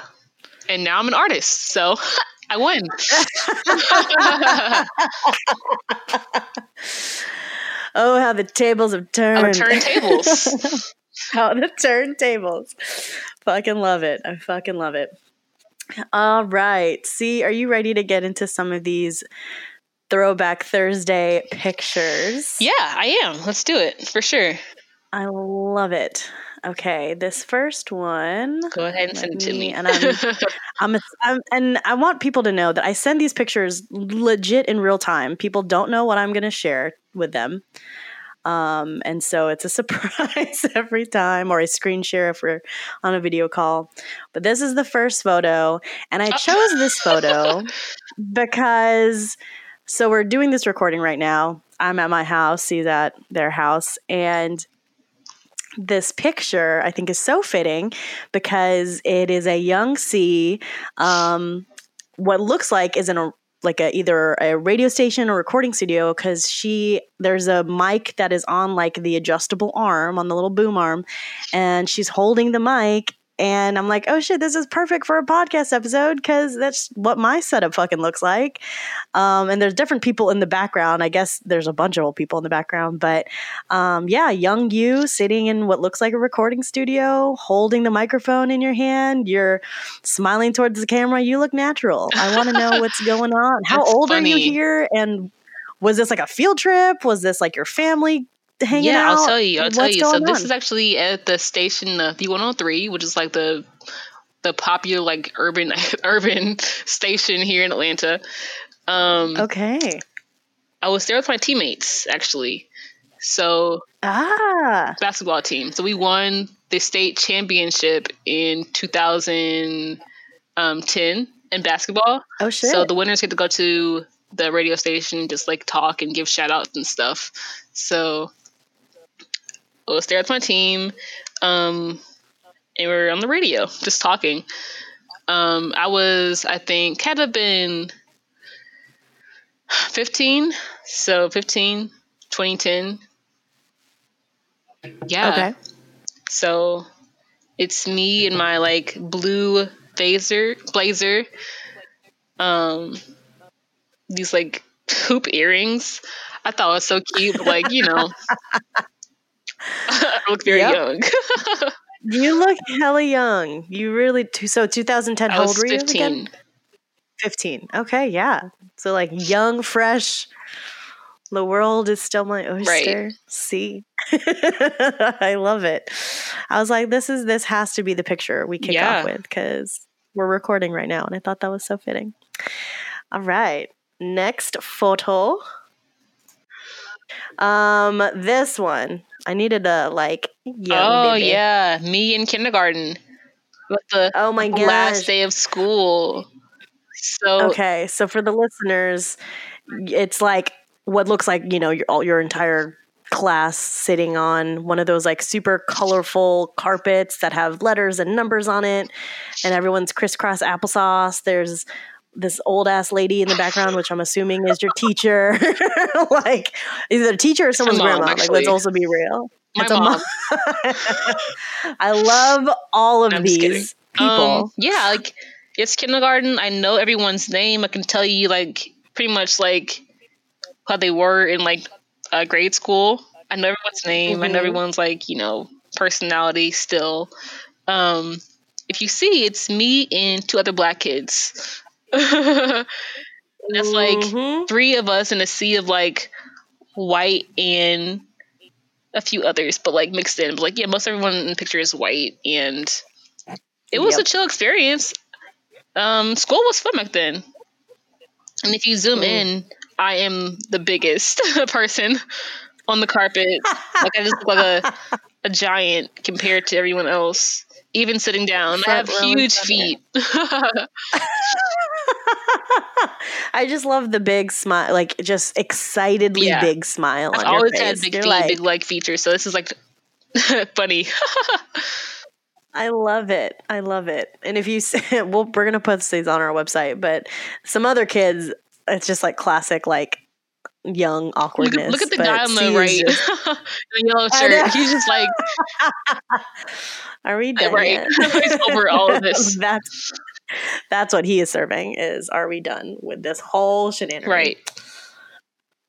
and now I'm an artist, so I win. Oh, how the tables have turned. I'm a turntables. how the turntables. Fucking love it. I fucking love it. All right. Cee, are you ready to get into some of these throwback Thursday pictures? yeah, I am. Let's do it for sure. I love it. Okay, this first one. Go ahead and send it to me- me. and I'm- I'm, a, I'm and I want people to know that I send these pictures legit in real time. People don't know what I'm going to share with them. Um, and so it's a surprise every time, or a screen share if we're on a video call. But this is the first photo, and I chose this photo because so we're doing this recording right now. I'm at my house, he's at their house, and this picture I think is so fitting because it is a young Cee. Um, what looks like is in a like a either a radio station or recording studio because she there's a mic that is on like the adjustable arm on the little boom arm and she's holding the mic and I'm like, oh shit, this is perfect for a podcast episode because that's what my setup fucking looks like. Um, and there's different people in the background. I guess there's a bunch of old people in the background, but um, yeah, young you sitting in what looks like a recording studio, holding the microphone in your hand. You're smiling towards the camera. You look natural. I want to know what's going on. How old are you here? And was this like a field trip? Was this like your family hanging yeah, out? I'll tell you. I'll tell you. So going this on? is actually at the station uh, V103, which is like the the popular like urban urban station here in Atlanta. Um, okay. I was there with my teammates actually. So Ah, basketball team. So we won the state championship in 2010 in basketball. oh shit. So the winners get to go to the radio station, just like talk and give shout outs and stuff. So was there with my team, um, and we were on the radio, just talking. Um, I was, I think, had to have been 15. So 15, 2010. Yeah. okay. So it's me in my like blue blazer blazer. Um these like hoop earrings. I thought it was so cute, but like, you know. I look very Yep. young. You look hella young. You really so 2010. I How old were you again? 15. 15. Okay, yeah. So like young, fresh, The world is still my oyster. Right. See, I love it. I was like, this is this has to be the picture we kick Yeah. off with because we're recording right now, and I thought that was so fitting. All right, next photo. Um, this one I needed a like. young oh baby. yeah, me in kindergarten with the Oh my gosh. last day of school. So Okay, so for the listeners, it's like what looks like you know your all your entire class sitting on one of those like super colorful carpets that have letters and numbers on it, and everyone's crisscross applesauce. There's this old ass lady in the background, which I'm assuming is your teacher, like either a teacher or someone's mom, grandma. Like, let's also be real. my It's a mom. I love all of I'm these people. Um, yeah, like it's kindergarten. I know everyone's name. I can tell you like pretty much like how they were in like uh, grade school. I know everyone's name. I know Mhm. everyone's like you know personality still. Um, if you see, it's me and two other black kids. That's like Mhm. three of us in a sea of like white and a few others, but like mixed in. But like, yeah, most everyone in the picture is white, and it was a chill experience. Um, school was fun back then, and if you zoom Mm. in, I am the biggest person on the carpet. like I just look like a a giant compared to everyone else. Even sitting down, I have huge feet. I just love the big smile, like just excitedly Yeah. big smile I've on your always face. had big like, big leg features, so this is like funny. I love it. I love it. And if you, well, we're gonna put these on our website, but some other kids, it's just like classic, like young Look awkwardness. at, look at the guy on the right, just- the yellow shirt. He's just like are we done right. over all of this. that's that's what he is serving. Is are we done with this whole shenanigan? right.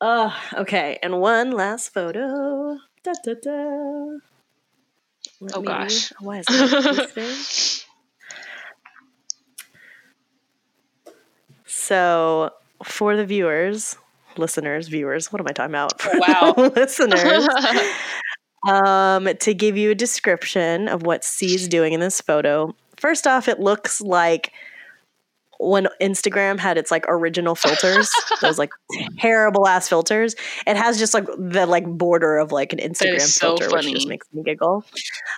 Uh, okay, and one last photo. Da, da, da. Oh, me- gosh. Why is that this thing? So, for the viewers, listeners, viewers, what am I talking about? For Wow. listeners, um, to give you a description of what Cee is doing in this photo. First off, it looks like when Instagram had its like original filters, those like terrible ass filters. It has just like the like border of like an Instagram so filter, which just makes me giggle.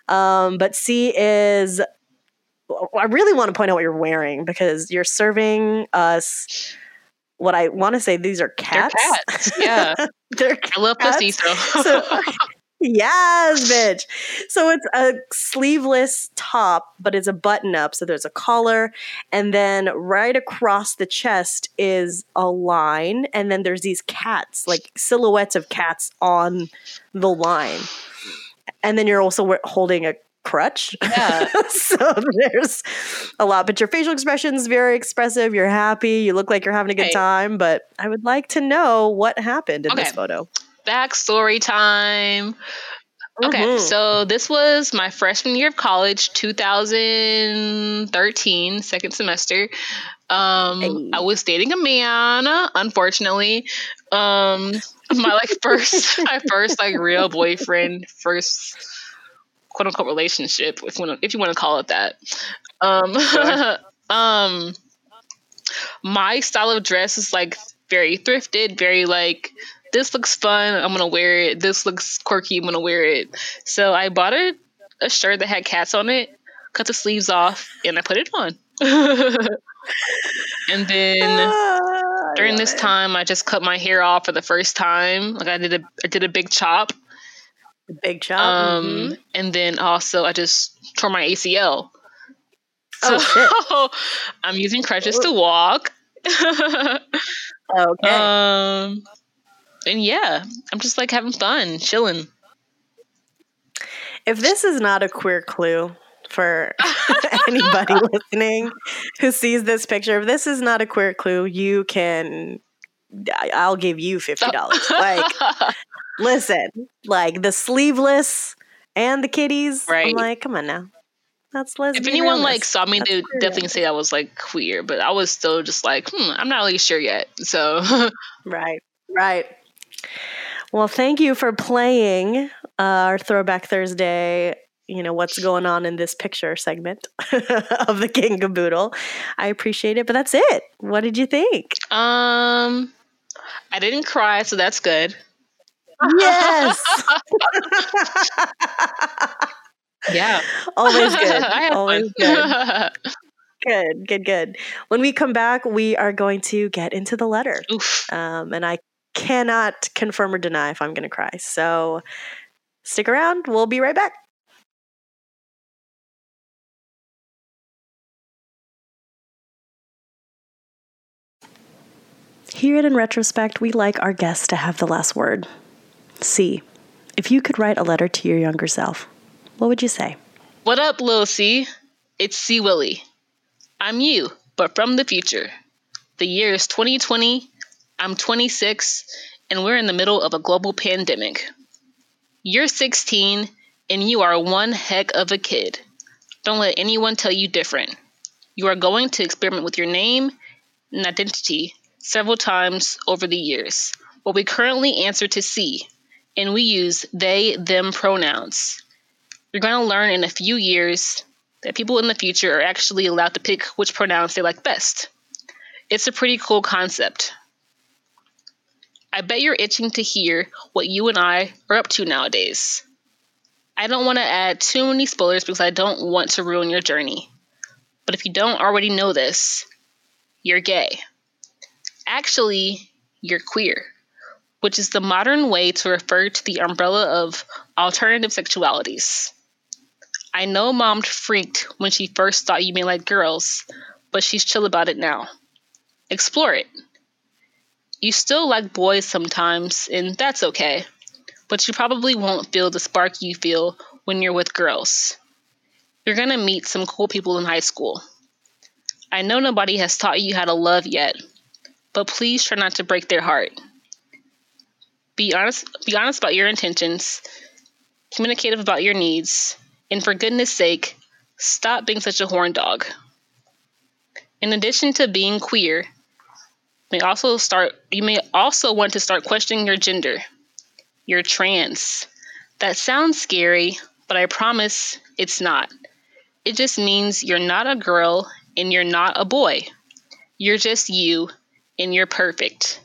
Um, but Cee is. I really want to point out what you're wearing because you're serving us. What I want to say, these are They're cats. cats. Yeah. They're I love Cats. so. yes, bitch. So it's a sleeveless top, but it's a button up. So there's a collar, and then right across the chest is a line, and then there's these cats, like silhouettes of cats on the line, and then you're also holding a crutch. Yeah. so there's a lot, but your facial expression is very expressive. You're happy. You look like you're having a good Right. time. But I would like to know what happened in this Okay. Backstory time. Okay, Mhm. so this was my freshman year of college, 2013, second semester. Um, Hey. I was dating a man, unfortunately. Um, my like first, my first like real boyfriend, first quote unquote relationship, if you want, if you want to call it that. Um, Sure. um, my style of dress is like very thrifted, very like this looks fun. I'm gonna wear it. This looks quirky. I'm gonna wear it. So I bought a, a shirt that had cats on it, cut the sleeves off, and I put it on. and then Ah, during this it. time, I just cut my hair off for the first time. Like I did a I did a big chop. The big chop. Um, mhm. and then also I just tore my ACL. Oh, So I'm using crutches to walk. Okay. Um, and yeah, I'm just like having fun, chilling. if this is not a queer clue for anybody listening who sees this picture, if this is not a queer clue, you can. I'll give you fifty dollars. like, listen, like the sleeveless and the kitties. Right. I'm like, come on now. That's lesbian. if anyone like saw me, That's they would definitely say I was like queer, but I was still just like, hmm, I'm not really sure yet. So Right. Right. Well, thank you for playing uh, our Throwback Thursday. You know what's going on in this picture segment of the King Caboodle. I appreciate it, but that's it. What did you think? Um, I didn't cry, so that's good. Yes. Yeah. Always good. Always good. Good, good, good. When we come back, we are going to get into the letter. Oof. Um, and I cannot confirm or deny if I'm going to cry. So stick around. We'll be right back. Here at In Retrospect, we like our guests to have the last word. Cee. If you could write a letter to your younger self, what would you say? What up, Lil Cee? It's Cee Willie. I'm you, but from the future. The year is 2020. I'm 26, and we're in the middle of a global pandemic. You're 16, and you are one heck of a kid. Don't let anyone tell you different. You are going to experiment with your name and identity several times over the years, but we currently answer to Cee, and we use they, them pronouns. You're going to learn in a few years that people in the future are actually allowed to pick which pronouns they like best. It's a pretty cool concept. I bet you're itching to hear what you and I are up to nowadays. I don't want to add too many spoilers because I don't want to ruin your journey. But if you don't already know this, you're gay. Actually, you're queer, which is the modern way to refer to the umbrella of alternative sexualities. I know mom freaked when she first thought you may like girls, but she's chill about it now. Explore it. You still like boys sometimes, and that's okay, but you probably won't feel the spark you feel when you're with girls. You're gonna meet some cool people in high school. I know nobody has taught you how to love yet, but please try not to break their heart. Be honest be honest about your intentions, communicative about your needs, and for goodness sake, stop being such a horn dog. In addition to being queer, may also start you may also want to start questioning your gender. You're trans. That sounds scary, but I promise it's not. It just means you're not a girl and you're not a boy. You're just you and you're perfect.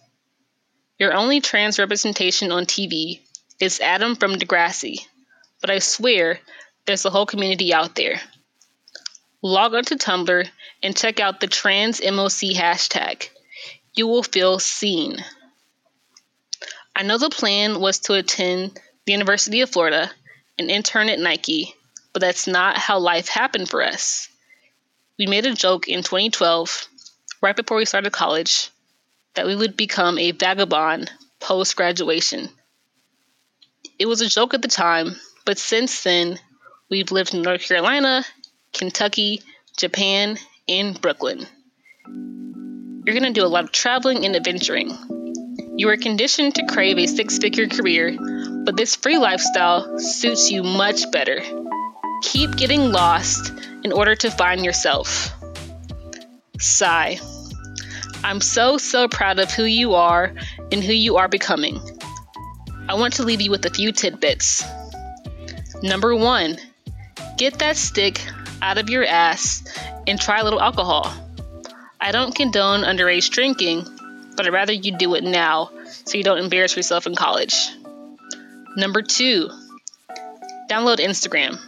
Your only trans representation on TV is Adam from Degrassi, but I swear there's a whole community out there. Log onto Tumblr and check out the Trans MOC hashtag. You will feel seen. I know the plan was to attend the University of Florida and intern at Nike, but that's not how life happened for us. We made a joke in 2012, right before we started college, that we would become a vagabond post graduation. It was a joke at the time, but since then, we've lived in North Carolina, Kentucky, Japan, and Brooklyn. You're going to do a lot of traveling and adventuring. You are conditioned to crave a six figure career, but this free lifestyle suits you much better. Keep getting lost in order to find yourself. Sigh. I'm so, so proud of who you are and who you are becoming. I want to leave you with a few tidbits. Number one, get that stick out of your ass and try a little alcohol. I don't condone underage drinking, but I'd rather you do it now so you don't embarrass yourself in college. Number two, download Instagram.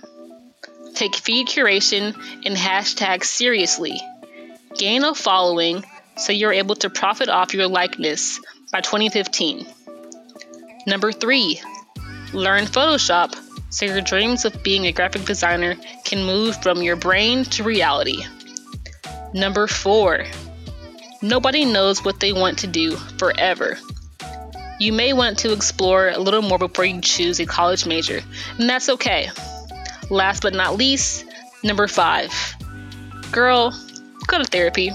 Take feed curation and hashtags seriously. Gain a following so you're able to profit off your likeness by 2015. Number three, learn Photoshop so your dreams of being a graphic designer can move from your brain to reality. Number four, nobody knows what they want to do forever. You may want to explore a little more before you choose a college major, and that's okay. Last but not least, number five, girl, go to therapy.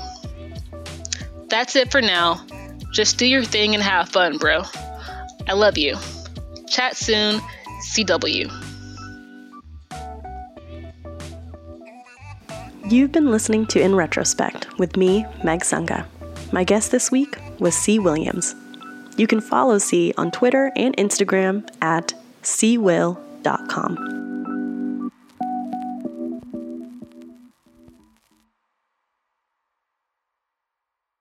That's it for now. Just do your thing and have fun, bro. I love you. Chat soon, CW. You've been listening to In Retrospect with me, Meg Sunga. My guest this week was Cee. Williams. You can follow Cee on Twitter and Instagram at cwill.com.